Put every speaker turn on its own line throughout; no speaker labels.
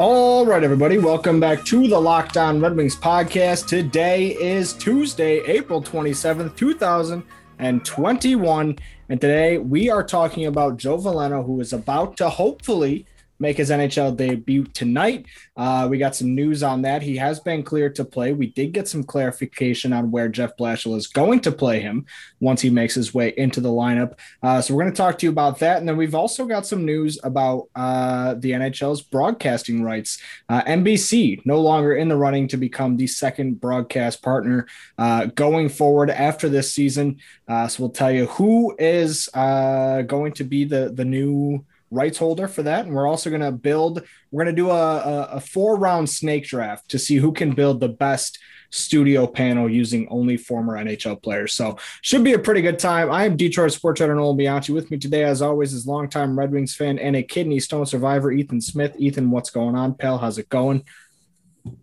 All right, everybody, welcome back to the Locked On Red Wings podcast. Today is Tuesday, April 27th, 2021. And today we are talking about Joe Veleno, who is about to hopefully make his NHL debut tonight. Uh, we got some news on that. He has been cleared to play. We did get some clarification on where Jeff Blashill is going to play him once he makes his way into the lineup. Uh, so we're going to talk to you about that. And then we've also got some news about uh, the NHL's broadcasting rights. Uh, NBC no longer in the running to become the second broadcast partner uh, going forward after this season. Uh, so we'll tell you who is going to be the, the new rights holder for that. And we're also going to build, we're going to do a, a, a four round snake draft to see who can build the best studio panel using only former NHL players. So should be a pretty good time. I am Detroit sports writer Nolan Bianchi. With me today, as always, is longtime Red Wings fan and a kidney stone survivor, Ethan Smith. Ethan, what's going on, pal? How's it going?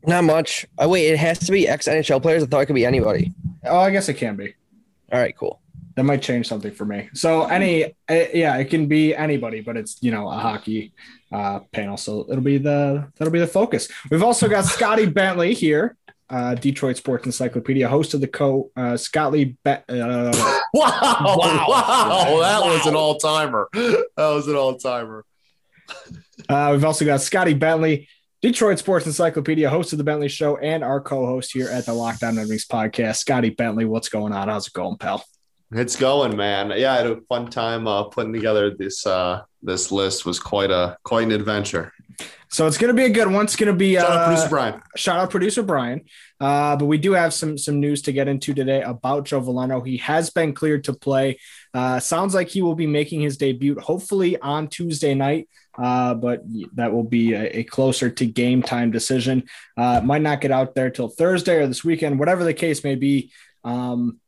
Not much. Oh wait, it has to be ex NHL players. I thought it could be anybody.
Oh, I guess it can be.
All right, cool
that might change something for me. So any, uh, yeah, it can be anybody, but it's you know a hockey uh, panel, so it'll be the that'll be the focus. We've also got Scotty Bentley here, uh, Detroit Sports Encyclopedia, host of the co uh, Scotty. Be- uh,
wow, wow, wow, that wow. was an all timer. That was an all timer.
uh, we've also got Scotty Bentley. Detroit Sports Encyclopedia, host of the Bentley Show, and our co-host here at the Lockdown On Red Wings podcast, Scotty Bentley. What's going on? How's it going, pal?
It's going, man. Yeah, I had a fun time uh, putting together this uh, this list. Was quite a quite an adventure.
So it's going to be a good one. It's going to be
shout uh, out producer Brian.
Shout out producer Brian. Uh, but we do have some some news to get into today about Joe Veleno. He has been cleared to play. Uh, sounds like he will be making his debut hopefully on Tuesday night. Uh, but that will be a, a, closer to game time decision. Uh, might not get out there till Thursday or this weekend, whatever the case may be. Um,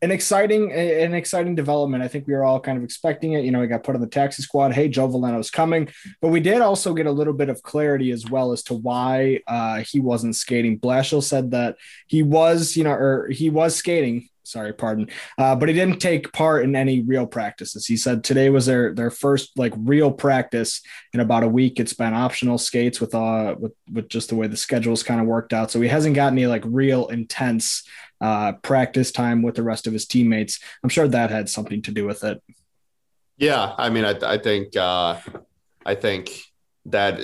an exciting an exciting development. I think we were all kind of expecting it. You know, he got put on the taxi squad. Hey, Joe Veleno's coming, but we did also get a little bit of clarity as well as to why uh, he wasn't skating. Blashill said that he was, you know, or he was skating. Sorry, pardon, uh, but he didn't take part in any real practices. He said today was their their first like real practice in about a week. It's been optional skates with uh with with just the way the schedules kind of worked out. So he hasn't got any like real intense uh, practice time with the rest of his teammates. I'm sure that had something to do with it.
Yeah, I mean, I, I think uh, I think that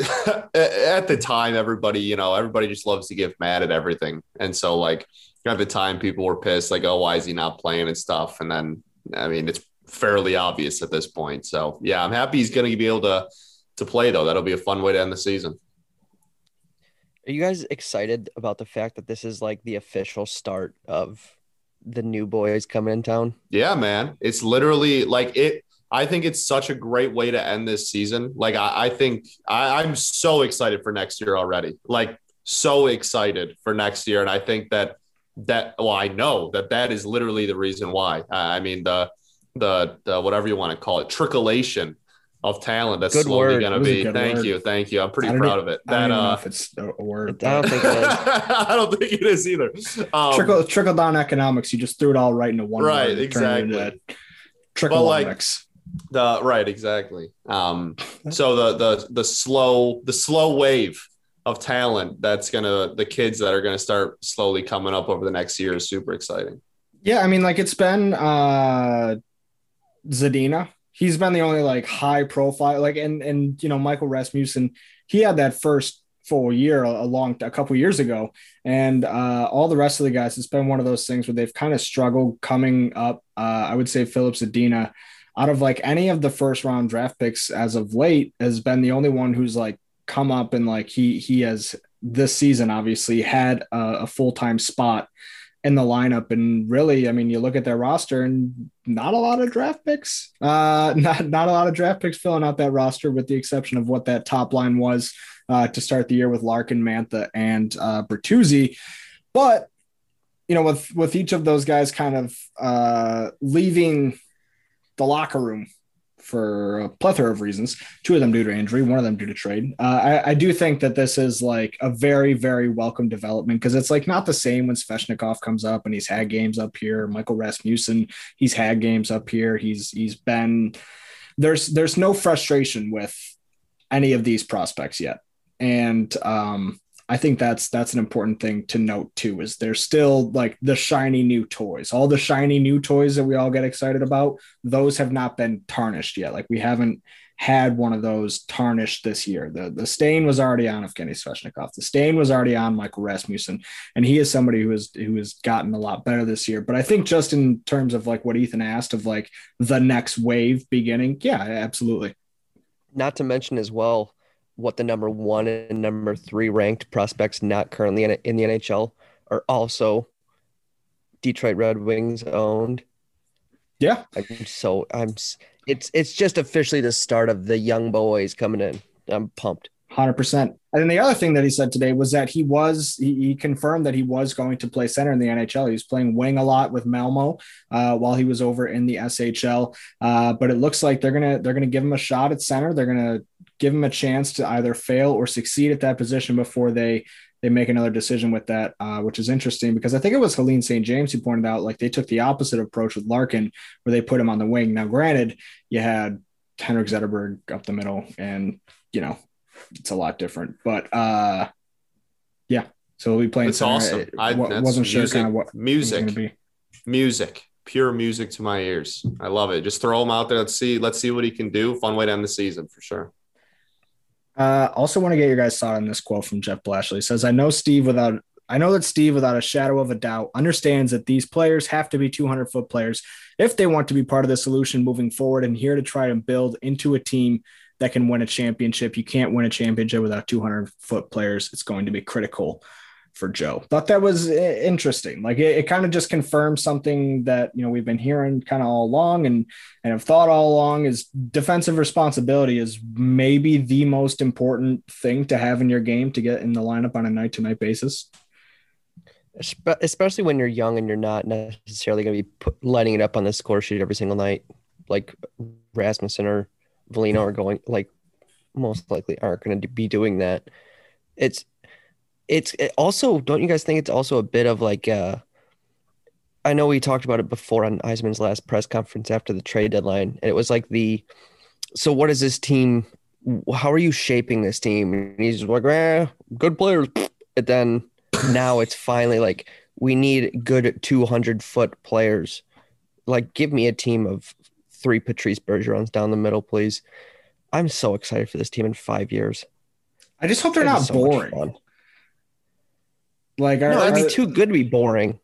at the time, everybody, you know, everybody just loves to get mad at everything, and so like at the time, people were pissed, like, oh, why is he not playing and stuff, and then I mean, it's fairly obvious at this point. So yeah, I'm happy he's going to be able to to play though. That'll be a fun way to end the season.
Are you guys excited about the fact that this is like the official start of the new boys coming in town?
Yeah, man. It's literally like it. I think it's such a great way to end this season. Like I, I think I, I'm so excited for next year already. Like so excited for next year, and I think that that well, I know that that is literally the reason why. I mean the the, the whatever you want to call it, tricklation of talent that's Good slowly going to be. Thank word. you, thank you. I'm pretty proud of it. That uh, if it's
a word.
I don't think it is.
I don't think it is either.
Um, trickle trickle down economics. You just threw it all right into one.
Right, exactly.
Trickle
like the right, exactly. Um, so the the the slow the slow wave of talent that's gonna the kids that are gonna start slowly coming up over the next year is super exciting.
Yeah, I mean, like it's been uh Zadina he's been the only like high profile like and and you know Michael Rasmussen he had that first full year a, long a couple years ago. And uh, all the rest of the guys it's been one of those things where they've kind of struggled coming up uh, I would say Filip Zadina. Out of like any of the first round draft picks as of late has been the only one who's like come up and like he he has this season obviously had a, a full-time spot in the lineup. And really, I mean, you look at their roster and not a lot of draft picks. Uh, not not a lot of draft picks filling out that roster, with the exception of what that top line was uh, to start the year with Larkin, Mantha, and uh, Bertuzzi. But you know, with with each of those guys kind of uh, leaving the locker room for a plethora of reasons. Two of them due to injury, one of them due to trade. Uh, I, I, do think that this is like a very, very welcome development because it's like not the same when Svechnikov comes up and he's had games up here. Michael Rasmussen, he's had games up here. He's he's been there's there's no frustration with any of these prospects yet, and um, I think that's that's an important thing to note too. Is there's still like the shiny new toys, all the shiny new toys that we all get excited about. Those have not been tarnished yet. Like we haven't had one of those tarnished this year. The the stain was already on Evgeny Svechnikov. The stain was already on Michael Rasmussen, and he is somebody who has who has gotten a lot better this year. But I think just in terms of like what Ethan asked of like the next wave beginning, yeah, absolutely.
Not to mention as well what the number one and number three ranked prospects not currently in, in the NHL are also Detroit Red Wings owned.
Yeah.
I'm so I'm it's it's just officially the start of the young boys coming in. I'm pumped.
100%. And then the other thing that he said today was that he was, he, he, confirmed that he was going to play center in the NHL. He was playing wing a lot with Malmo uh, while he was over in the SHL. Uh, but it looks like they're going to, they're going to give him a shot at center. They're going to give him a chance to either fail or succeed at that position before they, they make another decision with that, uh, which is interesting because I think it was Helene St. James who pointed out like they took the opposite approach with Larkin, where they put him on the wing. Now, granted, you had Henrik Zetterberg up the middle, and you know it's a lot different. But uh, yeah, so we'll be playing.
That's awesome. I, wasn't sure kind of what music, music, pure music to my ears. I love it. Just throw him out there. Let's see. Let's see what he can do. Fun way to end the season for sure.
Uh, also want to get your guys' thought on this quote from Jeff Blashill. He says, "I know Steve without." I know that Steve, without a shadow of a doubt, understands that these players have to be 200 foot players if they want to be part of the solution moving forward and here to try and build into a team that can win a championship. You can't win a championship without 200 foot players. It's going to be critical for Joe. Thought that was eh, interesting. Like it, it kind of just confirms something that you know we've been hearing kind of all along and and have thought all along is defensive responsibility is maybe the most important thing to have in your game to get in the lineup on a night to night basis.
Especially when you're young and you're not necessarily going to be put, lighting it up on the score sheet every single night, like Rasmussen or Veleno are going like most likely aren't going to be doing that. It's it's it also don't you guys think it's also a bit of like uh I know we talked about it before on Yzerman's last press conference after the trade deadline and it was like the so what is this team how are you shaping this team? And he's like eh, good players. And then now it's finally like we need good 200 foot players. Like give me a team of three Patrice Bergerons down the middle, please. I'm so excited for this team in five years.
I just hope they're not so boring.
Like, are, no, that'd be too good to be boring.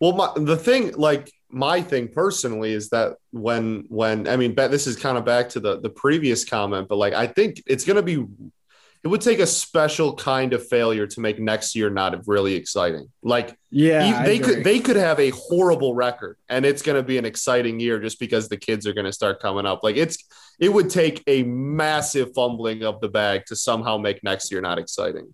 Well, my, the thing, like my thing personally, is that when when I mean, this is kind of back to the the previous comment, but like I think it's going to be it would take a special kind of failure to make next year not really exciting. Like,
yeah,
they could they could have a horrible record, and it's going to be an exciting year just because the kids are going to start coming up. Like, it's it would take a massive fumbling of the bag to somehow make next year not exciting.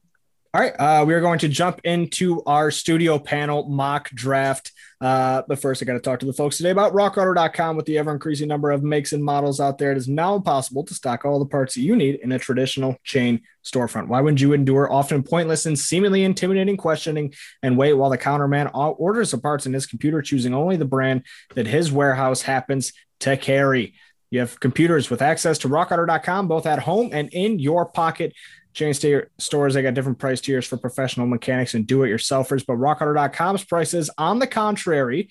All right, uh, we are going to jump into our studio panel mock draft. Uh, but first, I got to talk to the folks today about rockauto.com. With the ever increasing number of makes and models out there, it is now possible to stock all the parts that you need in a traditional chain storefront. Why wouldn't you endure often pointless and seemingly intimidating questioning and wait while the counterman orders the parts in his computer, choosing only the brand that his warehouse happens to carry? You have computers with access to rockauto.com, both at home and in your pocket. Chain stores, they got different price tiers for professional mechanics and do-it-yourselfers, but RockAuto.com's prices, on the contrary,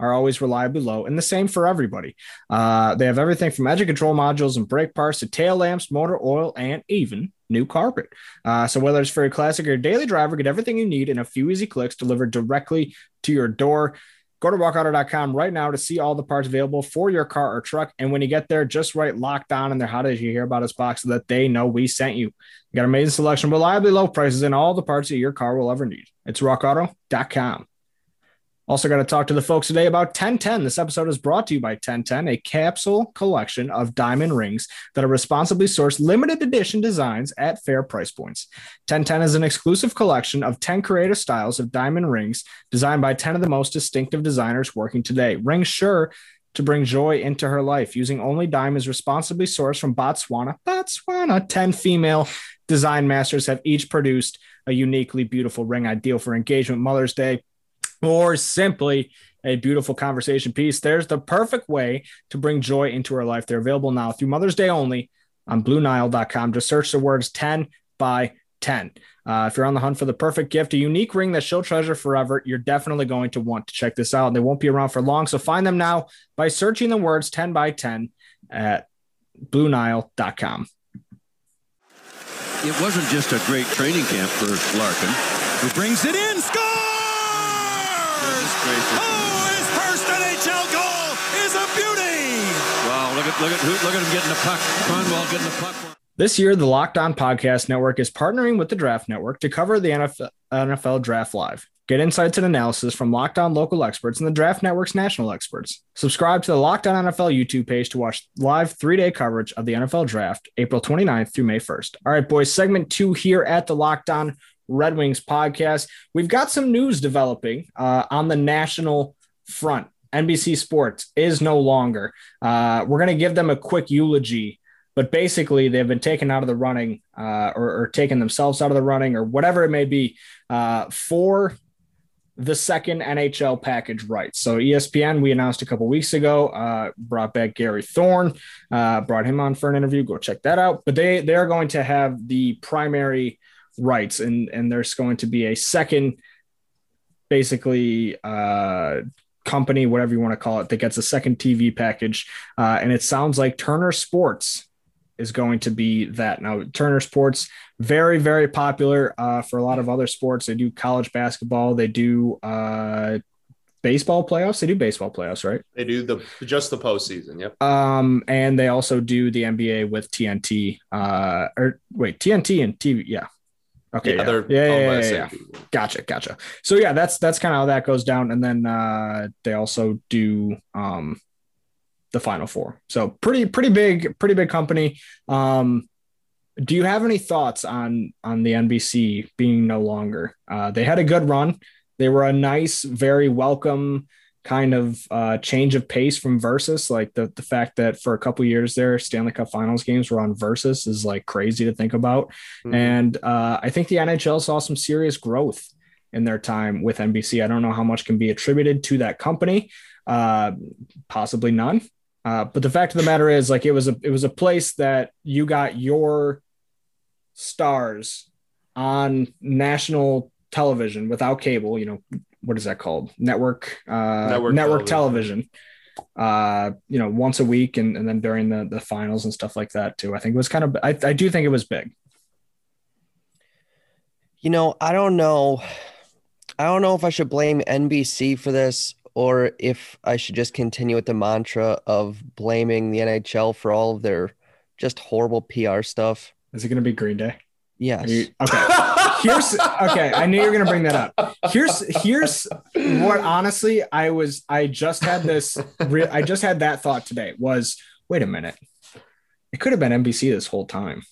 are always reliably low and the same for everybody. Uh, they have everything from engine control modules and brake parts to tail lamps, motor oil, and even new carpet. Uh, so whether it's for a classic or daily driver, get everything you need in a few easy clicks delivered directly to your door. Go to rockauto.com right now to see all the parts available for your car or truck. And when you get there, just write locked on in there. How did you hear about us box so that they know we sent you? You got amazing selection, reliably low prices, and all the parts that your car will ever need. It's rockauto.com. Also, got to talk to the folks today about 1010. This episode is brought to you by 1010, a capsule collection of diamond rings that are responsibly sourced limited edition designs at fair price points. 1010 is an exclusive collection of 10 creative styles of diamond rings designed by 10 of the most distinctive designers working today. Rings sure to bring joy into her life using only diamonds responsibly sourced from Botswana. Botswana. 10 female design masters have each produced a uniquely beautiful ring ideal for engagement, Mother's Day, or simply a beautiful conversation piece, there's the perfect way to bring joy into her life. They're available now through Mother's Day only on BlueNile.com. Just search the words 10 by 10. Uh, if you're on the hunt for the perfect gift, a unique ring that she'll treasure forever, you're definitely going to want to check this out. They won't be around for long. So find them now by searching the words 10 by 10 at BlueNile.com.
It wasn't just a great training camp for Larkin, who brings it in, look at look at him getting the puck. Getting the puck.
This year, the Locked On Podcast Network is partnering with the Draft Network to cover the NFL, NFL Draft Live. Get insights and analysis from Locked On local experts and the Draft Network's national experts. Subscribe to the Locked On NFL YouTube page to watch live three day coverage of the NFL Draft, April 29th through May 1st. All right, boys, segment two here at the Locked On Red Wings podcast. We've got some news developing uh, on the national front. NBC Sports is no longer. Uh, we're going to give them a quick eulogy but basically they've been taken out of the running uh, or, or, taken themselves out of the running or whatever it may be uh, for the second NHL package rights. So ESPN, we announced a couple weeks ago, uh, brought back Gary Thorne, uh, brought him on for an interview. Go check that out. But they they are going to have the primary rights, and and there's going to be a second, basically. Uh, company whatever you want to call it that gets a second tv package uh, and it sounds like turner sports is going to be that. Now, Turner Sports, very, very popular uh, for a lot of other sports. They do college basketball, they do uh, baseball playoffs. They do baseball playoffs, right?
They do the just the postseason. Yep.
Um, and they also do the NBA with TNT. Uh, or wait, TNT and TV. Yeah. Okay. Yeah. Yeah. Yeah, yeah, yeah, yeah. Gotcha. Gotcha. So yeah, that's that's kind of how that goes down. And then uh, they also do um the final four. So pretty, pretty big, pretty big company. Um, do you have any thoughts on on the NBC being no longer? Uh, they had a good run. They were a nice, very welcome kind of uh, change of pace from Versus. Like the the fact that for a couple years there, Stanley Cup Finals games were on Versus is like crazy to think about. Mm-hmm. And uh, I think the NHL saw some serious growth in their time with NBC. I don't know how much can be attributed to that company. Uh, possibly none. Uh, but the fact of the matter is, like, it was a it was a place that you got your stars on national television without cable. You know, what is that called? Network uh, network, network television. television. Uh, you know, once a week, and, and then during the the finals and stuff like that too. I think it was kind of. I, I do think it was big.
You know, I don't know. I don't know if I should blame NBC for this or if I should just continue with the mantra of blaming the NHL for all of their just horrible PR stuff.
Is it going to be Green Day?
Yes.
You, okay. here's okay. I knew you were going to bring that up. Here's here's what honestly I was. I just had this. I just had that thought today. Was wait a minute. It could have been NBC this whole time.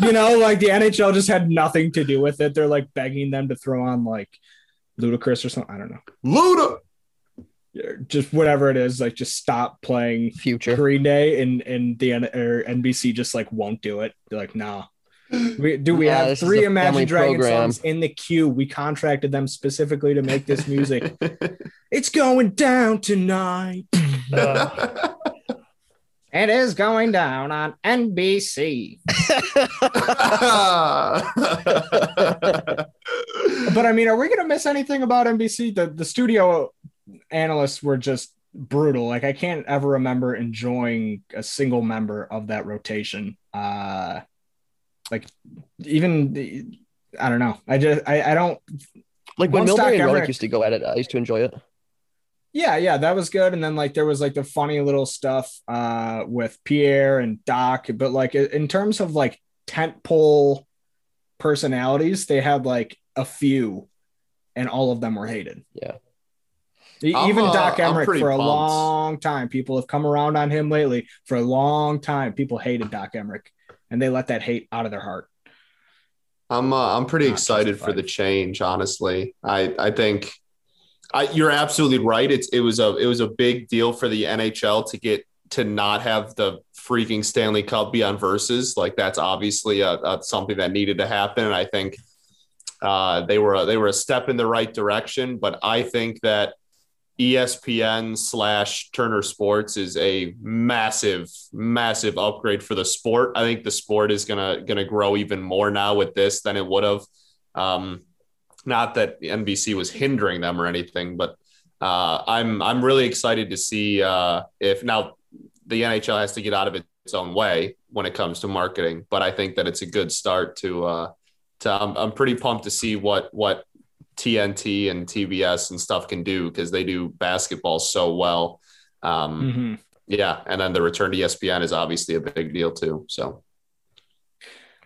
you know, like the NHL just had nothing to do with it. They're like begging them to throw on like Ludacris or something. I don't know.
Luda
just whatever it is, like just stop playing
Future
Green Day, and and the or NBC just like won't do it. They're like, nah. We, do we yeah, have three Imagine Dragon program. songs in the queue? We contracted them specifically to make this music. it's going down tonight. Uh, it is going down on NBC. but I mean, are we going to miss anything about NBC? The the studio analysts were just brutal. Like I can't ever remember enjoying a single member of that rotation. Uh, like even I don't know. I just I, I don't
like when Milbury and Roenick used to go at it. I used to enjoy it.
Yeah, yeah, that was good. And then like there was like the funny little stuff uh with Pierre and Doc, but like in terms of like tent pole personalities, they had like a few, and all of them were hated.
Yeah.
I'm,
Even
uh,
Doc
I'm Emrick
for a
pumped.
long time. People have come around on him lately. For a long time, people hated Doc Emrick, and they let that hate out of their heart.
I'm uh, I'm pretty
Not
excited for the change. Honestly, I I think I, you're absolutely right. It's it was a it was a big deal for the NHL to get to not have the freaking Stanley Cup be on versus. Like that's obviously a, a, something that needed to happen, and I think uh, they were they were a step in the right direction. But I think that ESPN slash Turner Sports is a massive, massive upgrade for the sport. I think the sport is gonna gonna grow even more now with this than it would have. Um, not that NBC was hindering them or anything, but uh, I'm I'm really excited to see uh, if now the NHL has to get out of its own way when it comes to marketing. But I think that it's a good start to. Uh, to I'm, I'm pretty pumped to see what what TNT and TBS and stuff can do because they do basketball so well. Um,
Mhm.
yeah, and then the return to ESPN is obviously a big deal too. So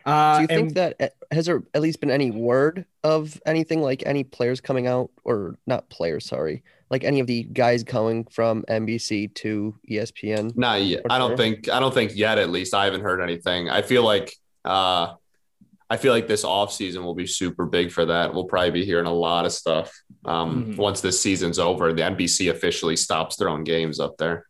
Uh,
Do you think
and-
that uh, has there at least been any word of anything like any players coming out or not players, sorry, like any of the guys coming from NBC to ESPN?
not yet. I don't think I don't think yet. At least I haven't heard anything. I feel like uh, I feel like this off season will be super big for that. We'll probably be hearing a lot of stuff um,
Mhm.
once this season's over. The NBC officially stops their own games up there.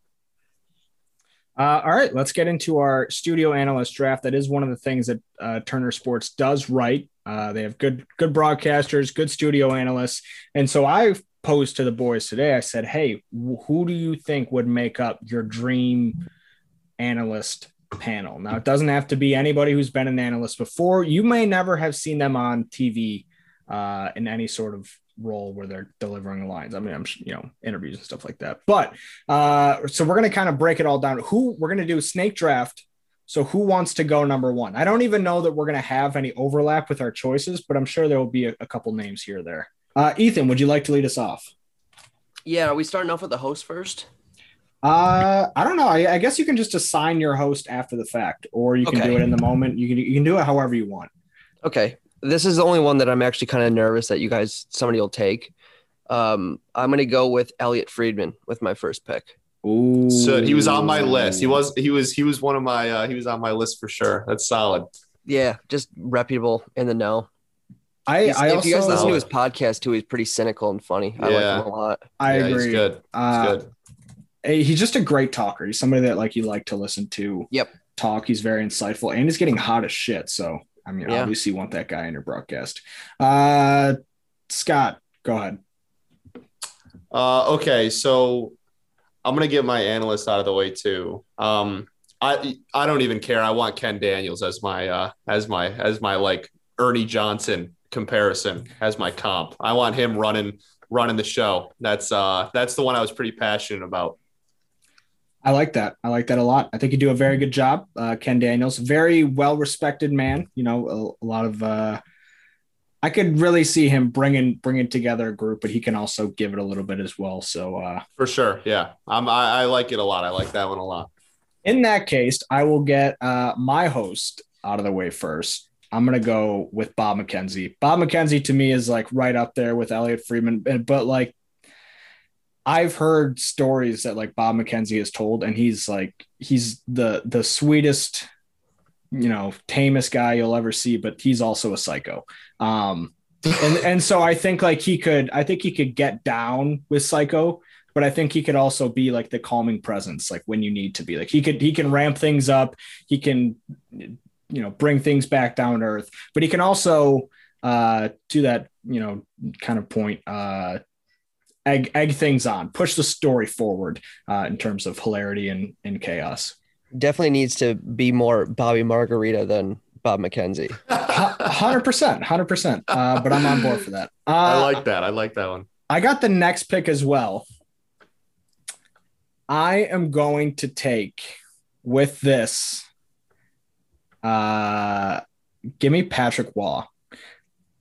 Uh, all right, let's get into our studio analyst draft. That is one of the things that uh, Turner Sports does right. Uh, they have good good broadcasters, good studio analysts, and so I posed to the boys today. I said, "Hey, wh- who do you think would make up your dream analyst panel?" Now, it doesn't have to be anybody who's been an analyst before. You may never have seen them on TV uh, in any sort of role where they're delivering lines. I mean, I'm you know interviews and stuff like that. But uh, so we're gonna kind of break it all down. Who we're gonna do snake draft. So who wants to go number one? I don't even know that we're gonna have any overlap with our choices, but I'm sure there will be a, a couple names here or there. Uh, Ethan, would you like to lead us off?
Yeah, are we starting off with the host first?
Uh, I don't know. I, I guess you can just assign your host after the fact, or you can
Okay.
do it in the moment. You can you can do it however you want.
Okay. This is the only one that I'm actually kind of nervous that you guys somebody will take. Um, I'm gonna go with Elliot Friedman with my first pick.
Ooh.
So he was on my list. He was he was he was one of my uh, he was on my list for sure. That's solid.
Yeah, just reputable in the know.
I,
He's-
I
if you guys
also-
listen to his podcast too, he's pretty cynical and funny. I
Yeah.
like him a lot.
I
yeah,
agree.
he's good. He's
Uh,
good.
Hey, he's just a great talker. He's somebody that like you like to listen to.
Yep.
Talk. He's very insightful and he's getting hot as shit. So I mean,
Yeah.
obviously, you want that guy in your broadcast. Uh, Scott, go ahead.
Uh, okay, so I'm gonna get my analyst out of the way too. Um, I I don't even care. I want Ken Daniels as my uh, as my as my like Ernie Johnson comparison as my comp. I want him running running the show. That's uh that's the one I was pretty passionate about.
I like that. I like that a lot. I think you do a very good job, uh, Ken Daniels. Very well respected man. You know, a, a lot of. Uh, I could really see him bringing bringing together a group, but he can also give it a little bit as well. So, uh,
For sure. Yeah. I'm I, I like it a lot. I like that one a lot.
in that case, I will get uh, my host out of the way first. I'm gonna go with Bob McKenzie. Bob McKenzie to me is like right up there with Elliot Friedman, but like I've heard stories that like Bob McKenzie has told, and he's like he's the the sweetest, you know, tamest guy you'll ever see, but he's also a psycho. Um, and and so I think like he could, I think he could get down with psycho, but I think he could also be like the calming presence, like when you need to be. Like he could he can ramp things up, he can you know bring things back down to earth, but he can also uh to that you know kind of point uh egg egg things on, push the story forward uh in terms of hilarity and and chaos.
Definitely needs to be more Bobby Margarita than Bob McKenzie.
Hundred percent, hundred percent. Uh, but I'm on board for that. Uh,
I like that. I like that one.
I got the next pick as well. I am going to take with this. Uh, give me Patrick Roy.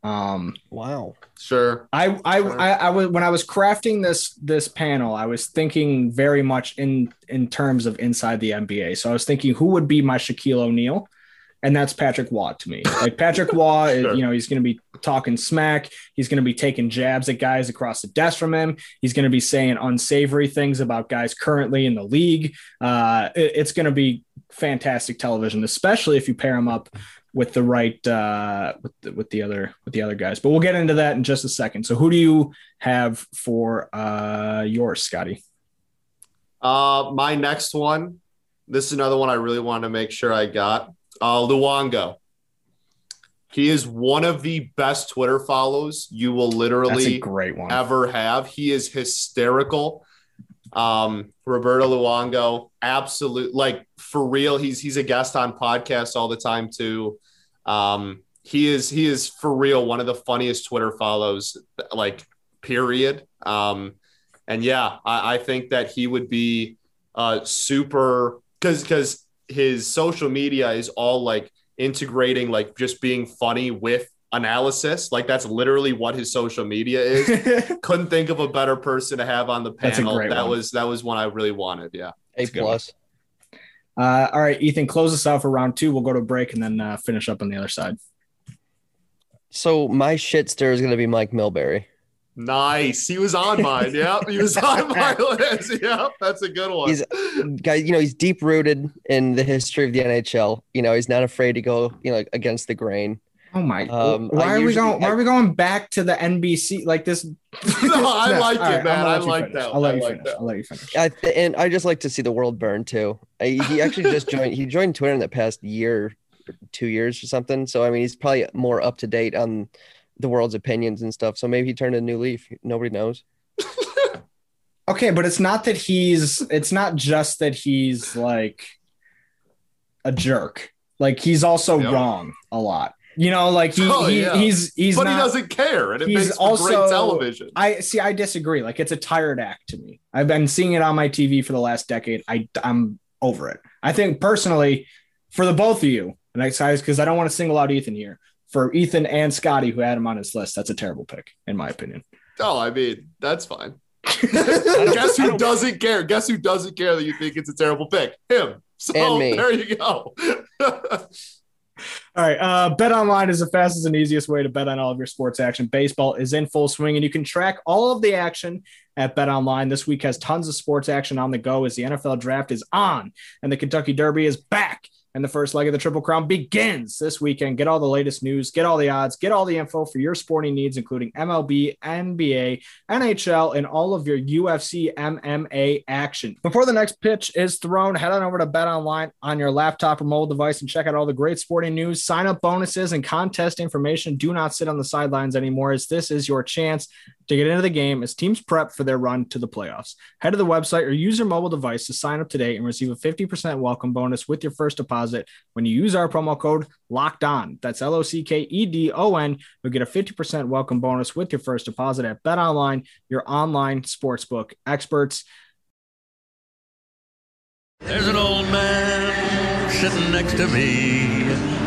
Um,
Wow.
Sure.
I, I,
Sure.
I, I was when I was crafting this this panel, I was thinking very much in in terms of inside the NBA. So I was thinking who would be my Shaquille O'Neal, and that's Patrick Roy to me. Like Patrick Roy, is,
Sure.
you know, he's going to be talking smack. He's going to be taking jabs at guys across the desk from him. He's going to be saying unsavory things about guys currently in the league. Uh, it- it's going to be fantastic television, especially if you pair him up with the right uh, with the, with the other with the other guys. But we'll get into that in just a second. So, who do you have for uh, yours, Scotty?
Uh, my next one. This is another one I really wanted to make sure I got. Uh, Luongo. He is one of the best Twitter follows you will literally
great one.
ever have. He is hysterical. Um, Roberto Luongo, absolute like for real. He's he's a guest on podcasts all the time too. Um, he is he is for real one of the funniest Twitter follows, like period. Um, and yeah, I, I think that he would be uh super because because his social media is all like integrating like just being funny with analysis. Like that's literally what his social media is couldn't think of a better person to have on the
That's a
panel.
great
That
one.
was that was one I really wanted. Yeah.
A
a
plus.
Uh, all right, Ethan, close us out for round two. We'll go to a break and then uh, finish up on the other side.
So my shit stir is gonna be Mike Milbury.
Nice. He was on mine. Yeah. He was on my list. Yeah. That's a good one.
He's- Guy, you know, he's deep rooted in the history of the NHL. You know, he's not afraid to go, you know, against the grain.
Oh my!
Um,
why
I
are we going? Why
I-
are we going back to the NBC like this?
No, I like
All
it, man.
I'll
I
let you
like
finish.
that.
I'll let
I
you
like
finish.
that.
I'll let you finish.
I th- and I just like to see the world burn too. I, he actually just joined. He joined Twitter in the past year, two years or something. So I mean, he's probably more up to date on the world's opinions and stuff. So maybe he turned a new leaf. Nobody knows.
Okay, but it's not that he's. It's not just that he's like a jerk. Like he's also
Yeah.
wrong a lot. You know, like he,
Oh,
he
yeah.
he's he's
but
not.
he doesn't care, and it
he's
makes for
also-
great television.
I see. I disagree. Like it's a tired act to me. I've been seeing it on my TV for the last decade. I I'm over it. I think personally, for the both of you, and I guys, because I don't want to single out Ethan here. For Ethan and Scotty, who had him on his list, that's a terrible pick, in my opinion.
oh, I mean, that's fine. Guess who doesn't care? Guess who doesn't care that you think it's a terrible pick? Him. So
And me.
there you go.
All right. Uh, bet online is the fastest and easiest way to bet on all of your sports action. Baseball is in full swing, and you can track all of the action at Bet Online. This week has tons of sports action on the go as the NFL draft is on and the Kentucky Derby is back. And the first leg of the Triple Crown begins this weekend. Get all the latest news, get all the odds, get all the info for your sporting needs, including MLB, NBA, NHL, and all of your UFC MMA action. Before the next pitch is thrown, head on over to Bet Online on your laptop or mobile device and check out all the great sporting news, sign up bonuses, and contest information. Do not sit on the sidelines anymore, as this is your chance to get into the game as teams prep for their run to the playoffs. Head to the website or use your mobile device to sign up today and receive a 50% welcome bonus with your first deposit when you use our promo code locked on. That's L O C K E D O N. You'll get a 50% welcome bonus with your first deposit at Bet Online, your online sportsbook experts.
There's an old man sitting next to me,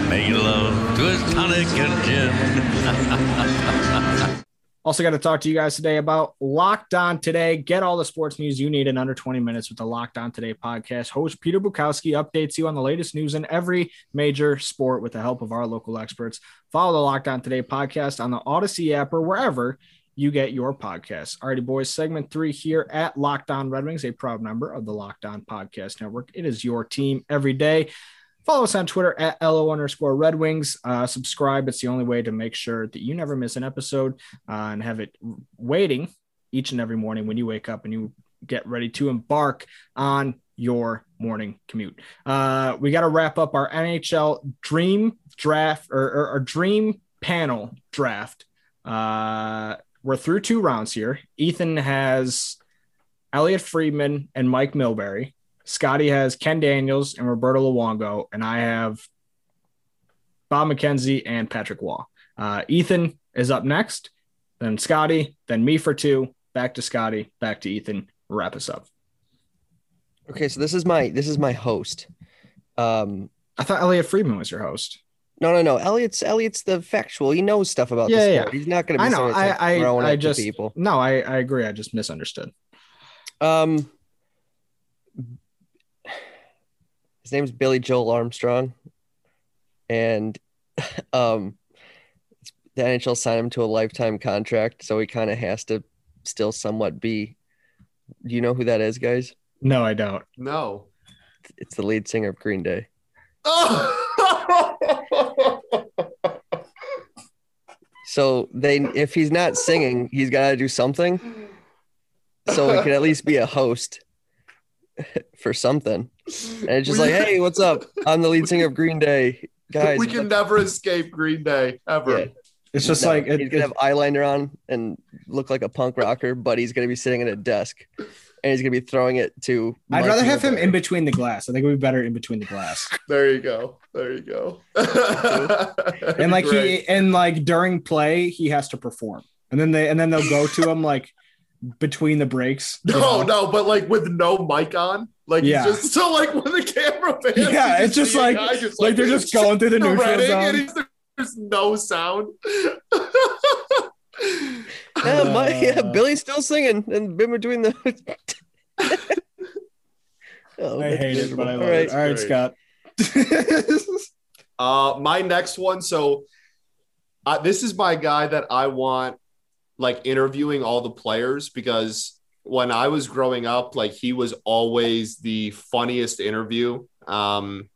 making love to his tonic and gin.
Also, got to talk to you guys today about Locked On Today. Get all the sports news you need in under 20 minutes with the Locked On Today podcast. Host Peter Bukowski updates you on the latest news in every major sport with the help of our local experts. Follow the Locked On Today podcast on the Odyssey app or wherever you get your podcasts. Alrighty, boys, segment three here at Locked On Red Wings, a proud member of the Locked On Podcast Network. It is your team every day. Follow us on Twitter at LO underscore Red Wings. Uh, subscribe. It's the only way to make sure that you never miss an episode uh, and have it waiting each and every morning when you wake up and you get ready to embark on your morning commute. Uh, we got to wrap up our NHL dream draft or, or dream panel draft. Uh, we're through two rounds here. Ethan has Elliot Friedman and Mike Milbury. Scotty has Ken Daniels and Roberto Luongo, and I have Bob McKenzie and Patrick Roy. Uh, Ethan is up next, then Scotty, then me for two, back to Scotty, back to Ethan. Wrap us up.
Okay, so this is my this is my host. Um,
I thought Elliot Friedman was your host.
no, no, no. Elliot's Elliot's the factual. He knows stuff about
Yeah, yeah.
sport. He's not going to be
I know.
that's, like,
I I, I just
people.
no. I I agree. I just misunderstood.
Um, his name's Billy Joel Armstrong, and um, the NHL signed him to a lifetime contract, so he kind of has to still somewhat be. Do you know who that is, guys?
No, I don't.
No.
It's the lead singer of Green Day. So they, if he's not singing, he's got to do something. So he can at least be a host for something. And it's just like, hey, what's up? I'm the lead singer of Green Day, guys.
we can never escape Green Day ever.
Yeah.
It's just
No,
like it,
he's gonna have eyeliner on and look like a punk rocker, but he's gonna be sitting at a desk and he's gonna be throwing it to.
I'd rather have him in between the glass. I think it would be better in between the glass.
There you go. There you go.
And like
Great.
he and like during play, he has to perform. And then they and then they'll go to him like between the breaks.
No,
know?
no, but like with no mic on, like
Yeah.
yeah. just so like when the camera pans,
Yeah, it's just like-
guy just,
like they're just going through the neutral
shredding
zone.
and he's- there's no sound.
Yeah, my, yeah,
Uh,
Billy's still singing and in between the. oh,
I
that's
hate it, but I love
All right.
it. All right, Scott.
Uh, my next one. So, uh, this is my guy that I want, like interviewing all the players because when I was growing up, like he was always the funniest interview. Um,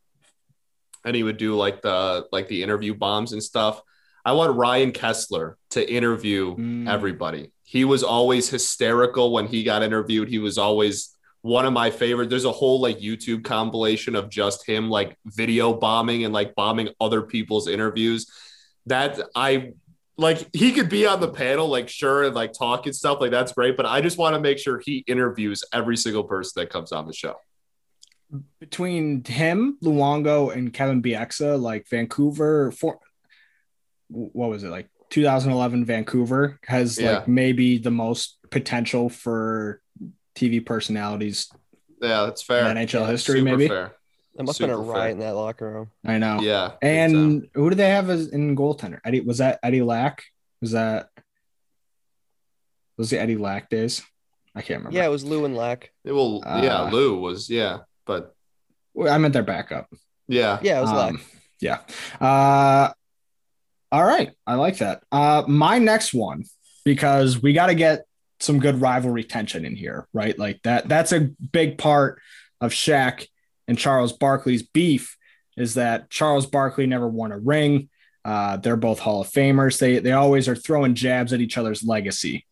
and he would do like the like the interview bombs and stuff. I want Ryan Kesler to interview
Mm.
everybody. He was always hysterical when he got interviewed. He was always one of my favorite. There's a whole like YouTube compilation of just him like video bombing and like bombing other people's interviews. That I like he could be on the panel, like sure, and like talk and stuff, like that's great. But I just want to make sure he interviews every single person that comes on the show.
Between him, Luongo, and Kevin Bieksa, like Vancouver, for what was it like 2011 Vancouver has
Yeah.
like maybe the most potential for TV personalities
Yeah, that's fair.
NHL history, maybe.
fair.
There must have been a
Super fair.
riot in that locker room.
I know.
Yeah. big time.
And who do they have as in goaltender? Eddie was that Eddie Lack? Was that was the Eddie Lack days? I can't remember.
Yeah, it was Lou and Lack.
it will. yeah,
Uh,
Lou was yeah, but
I meant their backup.
yeah,
Yeah, it was Lack.
Um, yeah. Uh, all right. I like that. Uh, my next one, because we got to get some good rivalry tension in here, right? Like that, that's a big part of Shaq and Charles Barkley's beef is that Charles Barkley never won a ring. Uh, they're both Hall of Famers. They, they always are throwing jabs at each other's legacy.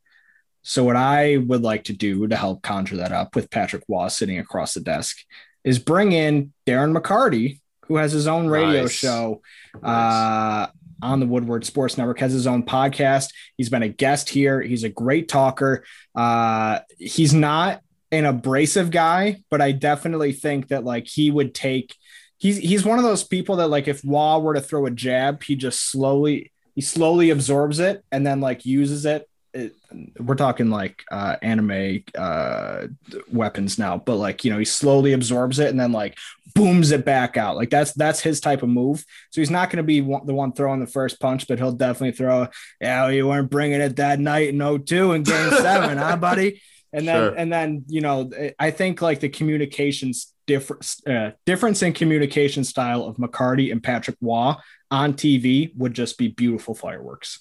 So what I would like to do to help conjure that up with Patrick Roy sitting across the desk is bring in Darren McCarty, who has his own radio
Nice.
show uh, on the Woodward Sports Network, has his own podcast. He's been a guest here. He's a great talker. Uh, he's not an abrasive guy, but I definitely think that like he would take. He's he's one of those people that like if Roy were to throw a jab, he just slowly he slowly absorbs it and then like uses it. It, we're talking like uh anime uh weapons now but like you know he slowly absorbs it and then like booms it back out. Like that's that's his type of move. So he's not going to be one, the one throwing the first punch but he'll definitely throw yeah you weren't bringing it that night in 02 in game seven huh buddy and then
Sure.
and then you know i think like the communications difference uh, difference in communication style of mccarty and patrick roy on tv would just be beautiful fireworks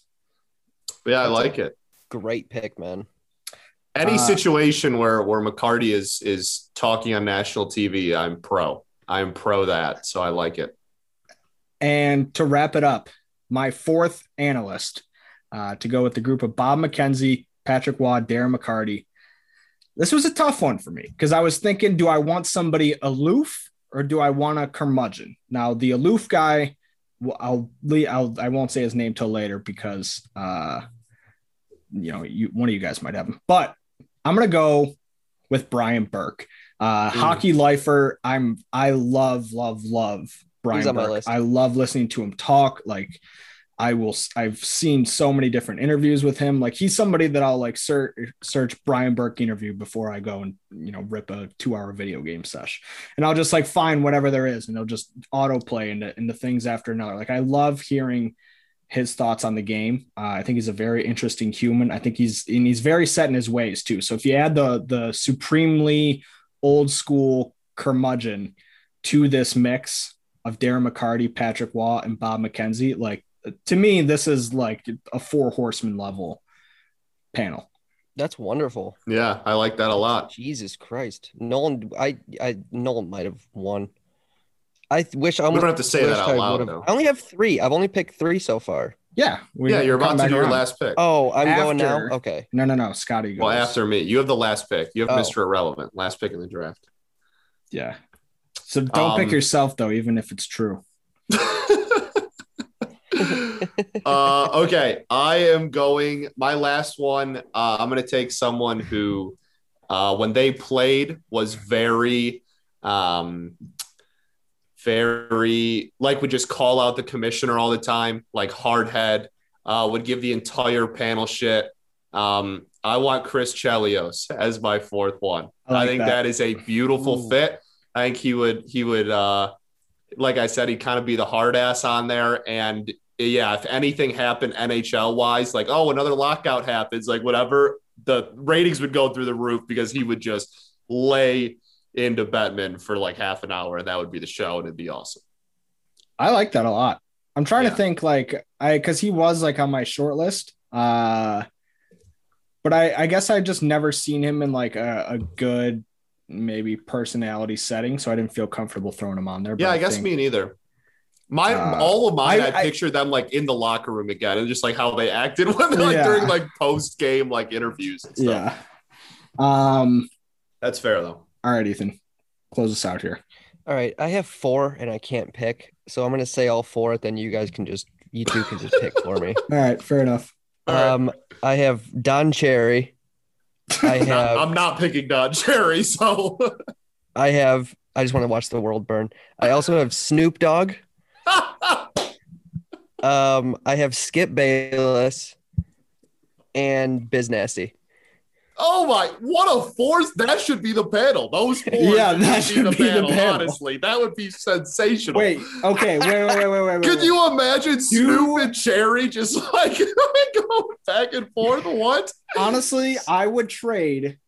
yeah, I like it.
Great pick, man.
Any
Uh,
situation where where McCarty is is talking on national TV, I'm pro. I'm pro that, so I like it.
And to wrap it up, my fourth analyst uh, to go with the group of Bob McKenzie, Patrick Roy, Darren McCarty. This was a tough one for me because I was thinking, do I want somebody aloof or do I want a curmudgeon? Now, the aloof guy, well, I'll, I'll I won't say his name till later because uh, you know you one of you guys might have him, but I'm gonna go with Brian Burke, uh,
Mm.
hockey lifer. I'm I love love love Brian
He's on my
Burke. I love listening to him talk. Like I will, I've seen so many different interviews with him. Like he's somebody that I'll like search search Brian Burke interview before I go and you know rip a two hour video game sesh, and I'll just like find whatever there is, and it'll just autoplay into into things after another. Like I love hearing his thoughts on the game. Uh, I think he's a very interesting human. I think he's and he's very set in his ways too. So if you add the the supremely old school curmudgeon to this mix, of Darren McCarty, Patrick Roy, and Bob McKenzie. Like to me, this is like a four horseman level panel.
That's wonderful.
Yeah, I like that a lot.
Jesus Christ, Nolan. I I Nolan might have won. I th- wish I
We don't have to say that out
I
loud, though.
I only have three. I've only picked three so far.
Yeah, we
yeah, you're about to do your
around.
last pick.
Oh, I'm going now. Okay.
No, no, no. Scotty goes.
well, after me, you have the last pick. You have
Oh.
Mr. Irrelevant, last pick in the draft.
Yeah. So don't pick
Um,
yourself though, even if it's true.
uh, okay, I am going. My last one. Uh, I'm going to take someone who, uh, when they played, was very, um, very like would just call out the commissioner all the time, like hard head. Uh, would give the entire panel shit. Um, I want Chris Chelios as my fourth one.
I
I, think
that.
that is a beautiful
Ooh.
fit. I think he would he would uh like I said, he'd kind of be the hard ass on there. And yeah, if anything happened NHL wise, like, oh, another lockout happens, like whatever, the ratings would go through the roof because he would just lay into Bettman for like half an hour and that would be the show and it'd be awesome.
I like that a lot. I'm trying
Yeah.
to think like I because he was like on my short list. Uh but I, I guess I just never seen him in like a, a good maybe personality setting, so I didn't feel comfortable throwing him on there. but
Yeah, I guess
think-
me neither. My
Uh,
all of mine,
I-
I,
I-
picture them like in the locker room again, and just like how they acted when they're like
Yeah.
during like post game like interviews and stuff.
Yeah. Um.
That's fair though.
All right, Ethan, close us out here.
All right. I have four and I can't pick, so I'm gonna say all four. Then you guys can just you two can just pick for me.
All right, fair enough.
All right.
Um, I have Don Cherry. I have
I'm not picking Don Cherry, so
I have I just want to watch the world burn. I also have Snoop Dogg. Um, I have Skip Bayless and Biz Nasty.
oh my, what a force! That should be the panel. Those four,
Yeah, that should be the panel.
Honestly, that would be sensational.
Wait. Okay. Wait. Wait. Wait. Wait. Wait.
Could
wait.
you imagine Snoop and Cherry just like going back and forth? What?
honestly? I would trade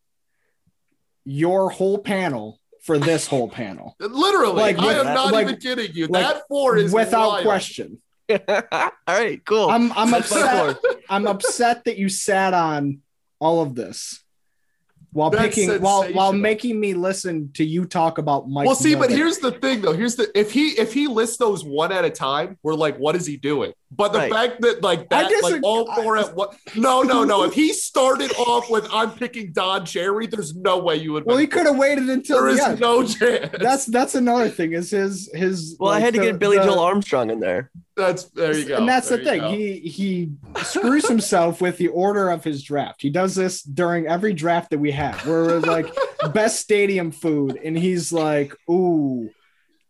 your whole panel for this whole panel
Literally,
Like,
I
with-
am not
like-
even kidding you.
like,
that four is
without
wild.
question.
all right, cool.
I'm I'm upset. I'm upset that you sat on all of this while
That's
picking while while making me listen to you talk about Mike.
Well, see, but here's the thing, though. Here's the if he if he lists those one at a time, we're like, what is he doing? But the
Right.
fact that like
I
that, like all four at what? No, no, no. If he started off with I'm picking Don Cherry, there's no way you would.
well, he could have waited until
There
the
is
end.
no chance.
That's that's another thing. Is his his.
well, I had to
the-
get Billy
the-
Joel Armstrong in there.
That's there you go.
And that's
There
the thing.
go.
He he screws himself with the order of his draft. He does this during every draft that we have, where we're like best stadium food, and he's like, "Ooh,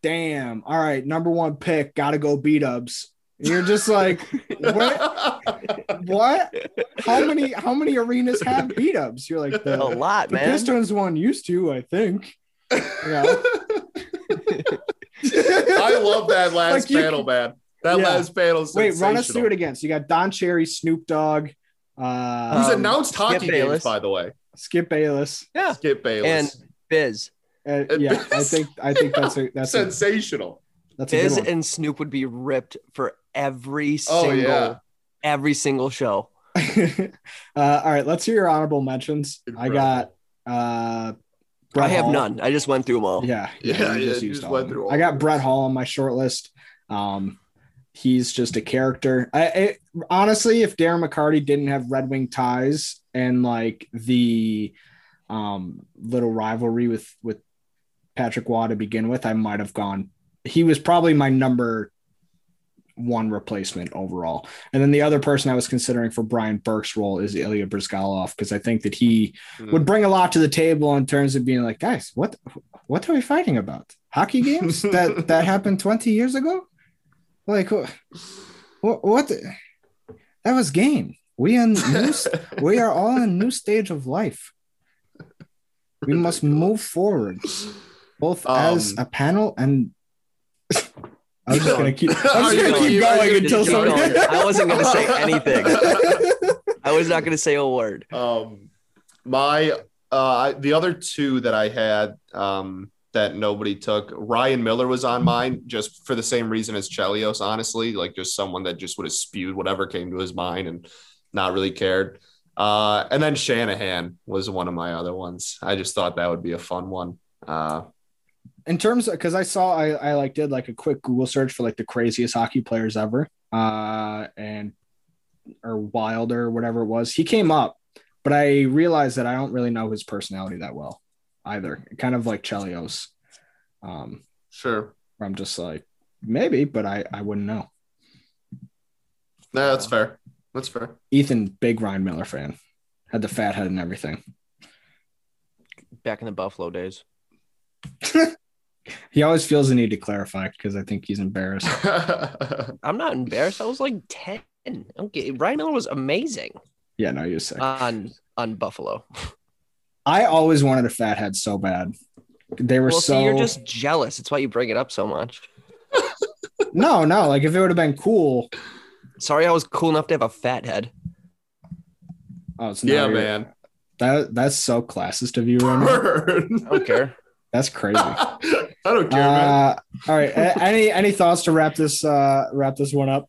damn! All right, number one pick, gotta go beat ups." You're just like, what? What? How many? How many arenas have beat ups? You're like
A lot,
the
man.
Pistons one used to, I think. Yeah.
I love that last
Like, you
panel, man. That
Yeah.
last panel. Is
Wait, run us through it again. So you got Don Cherry, Snoop Dogg, uh,
Who's
Um,
announced
Skip
hockey
Bayless.
games, by the way?
Skip Bayless.
Yeah.
Skip Bayless.
and Biz.
Uh,
And
yeah, I think I think that's a that's a,
sensational.
that's a
Biz and Snoop would be ripped for every
Oh,
single
yeah.
every single show.
uh, all right, let's hear your honorable mentions. I got uh, Brett
I have
Hull.
none. I just went through them all.
Yeah,
Yeah,
you
yeah,
just used
just
all
went
them.
through all
I got Brett. Hull on my short list. Um, he's just a character. I, I honestly, if Darren McCarty didn't have Red Wing ties and like the um little rivalry with with Patrick Roy to begin with, I might have gone. He was probably my number one replacement overall. And then the other person I was considering for Brian Burke's role is Ilya Bryzgalov because I think that he
Hmm.
would bring a lot to the table in terms of being like, guys, what what are we fighting about? Hockey games that that happened 20 years ago? Like what what, what the- that was game. We in new, we are all in a new stage of life. We must move forward, both as
Um,
a panel and I was just gonna keep. I'm just gonna keep going
gonna
until
keep
somebody.
going? I wasn't gonna say anything. I was not going to say a word.
Um, my uh, the other two that I had, um, that nobody took. Ryan Miller was on mine just for the same reason as Chelios, honestly, like just someone that just would have spewed whatever came to his mind and not really cared. Uh, and then Shanahan was one of my other ones. I just thought that would be a fun one. Uh,
in terms of because I saw I, I like did like a quick Google search for like the craziest hockey players ever, uh, and or Wilder, whatever it was. He came up, but I realized that I don't really know his personality that well either. Kind of like Chelios. Um,
sure.
I'm just like maybe, but I I wouldn't know.
No, that's fair. That's fair.
Ethan, big Ryan Miller fan, had the fat head and everything.
Back in the Buffalo days.
he always feels the need to clarify because I think he's embarrassed.
I'm not embarrassed. I was like 10. Okay. Ryan Miller was amazing.
Yeah, no, you're sick.
On on Buffalo.
I always wanted a fat head so bad. They were
well,
so
see, you're just jealous. It's why you bring it up so much.
no, no, like if it would have been cool.
Sorry, I was cool enough to have a fat head.
Oh, it's
yeah, man.
That that's so classist of you, Roman.
I don't care.
That's crazy.
I don't care,
uh,
man.
All right. any any thoughts to wrap this uh wrap this one up?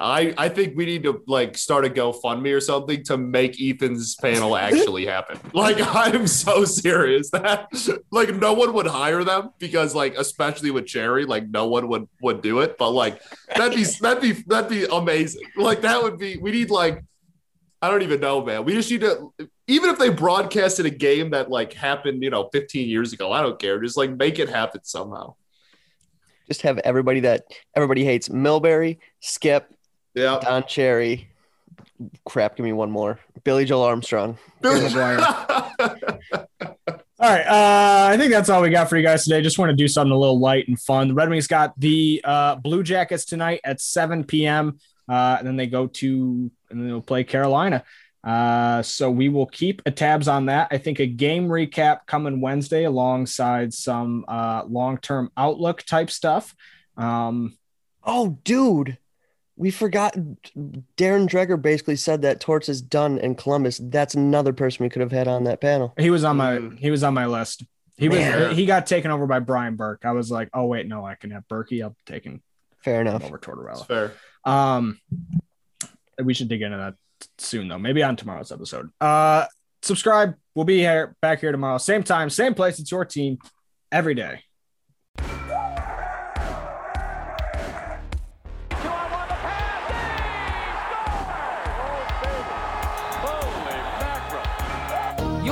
I, I think we need to like start a GoFundMe or something to make Ethan's panel actually happen. Like I'm so serious that like no one would hire them because like especially with Cherry, like no one would would do it. But like that'd be that'd be that'd be amazing. Like that would be we need like I don't even know, man. We just need to even if they broadcasted a game that like happened, you know, 15 years ago, I don't care. Just like make it happen somehow.
Just have everybody that everybody hates Milbury, Skip,
yeah.
Don Cherry. Crap, give me one more. Billy Joel Armstrong.
Billy McGuire. all right. Uh, I think that's all we got for you guys today. Just want to do something a little light and fun. The Red Wings got the uh, Blue Jackets tonight at 7 p.m. Uh, and then they go to and then they'll play Carolina. Uh, so we will keep a tabs on that. I think a game recap coming Wednesday alongside some uh, long-term outlook type stuff. Um,
oh, dude, we forgot. Darren Dreger basically said that Torts is done in Columbus. That's another person we could have had on that panel.
He was on my mm. he was on my list. He Man. was he got taken over by Brian Burke. I was like, oh wait, no, I can have Berkey. I'm taking
fair enough
over Tortorella.
fair.
Um, we should dig into that soon though. Maybe on tomorrow's episode. Uh, subscribe. We'll be here back here tomorrow, same time, same place. It's your team every day.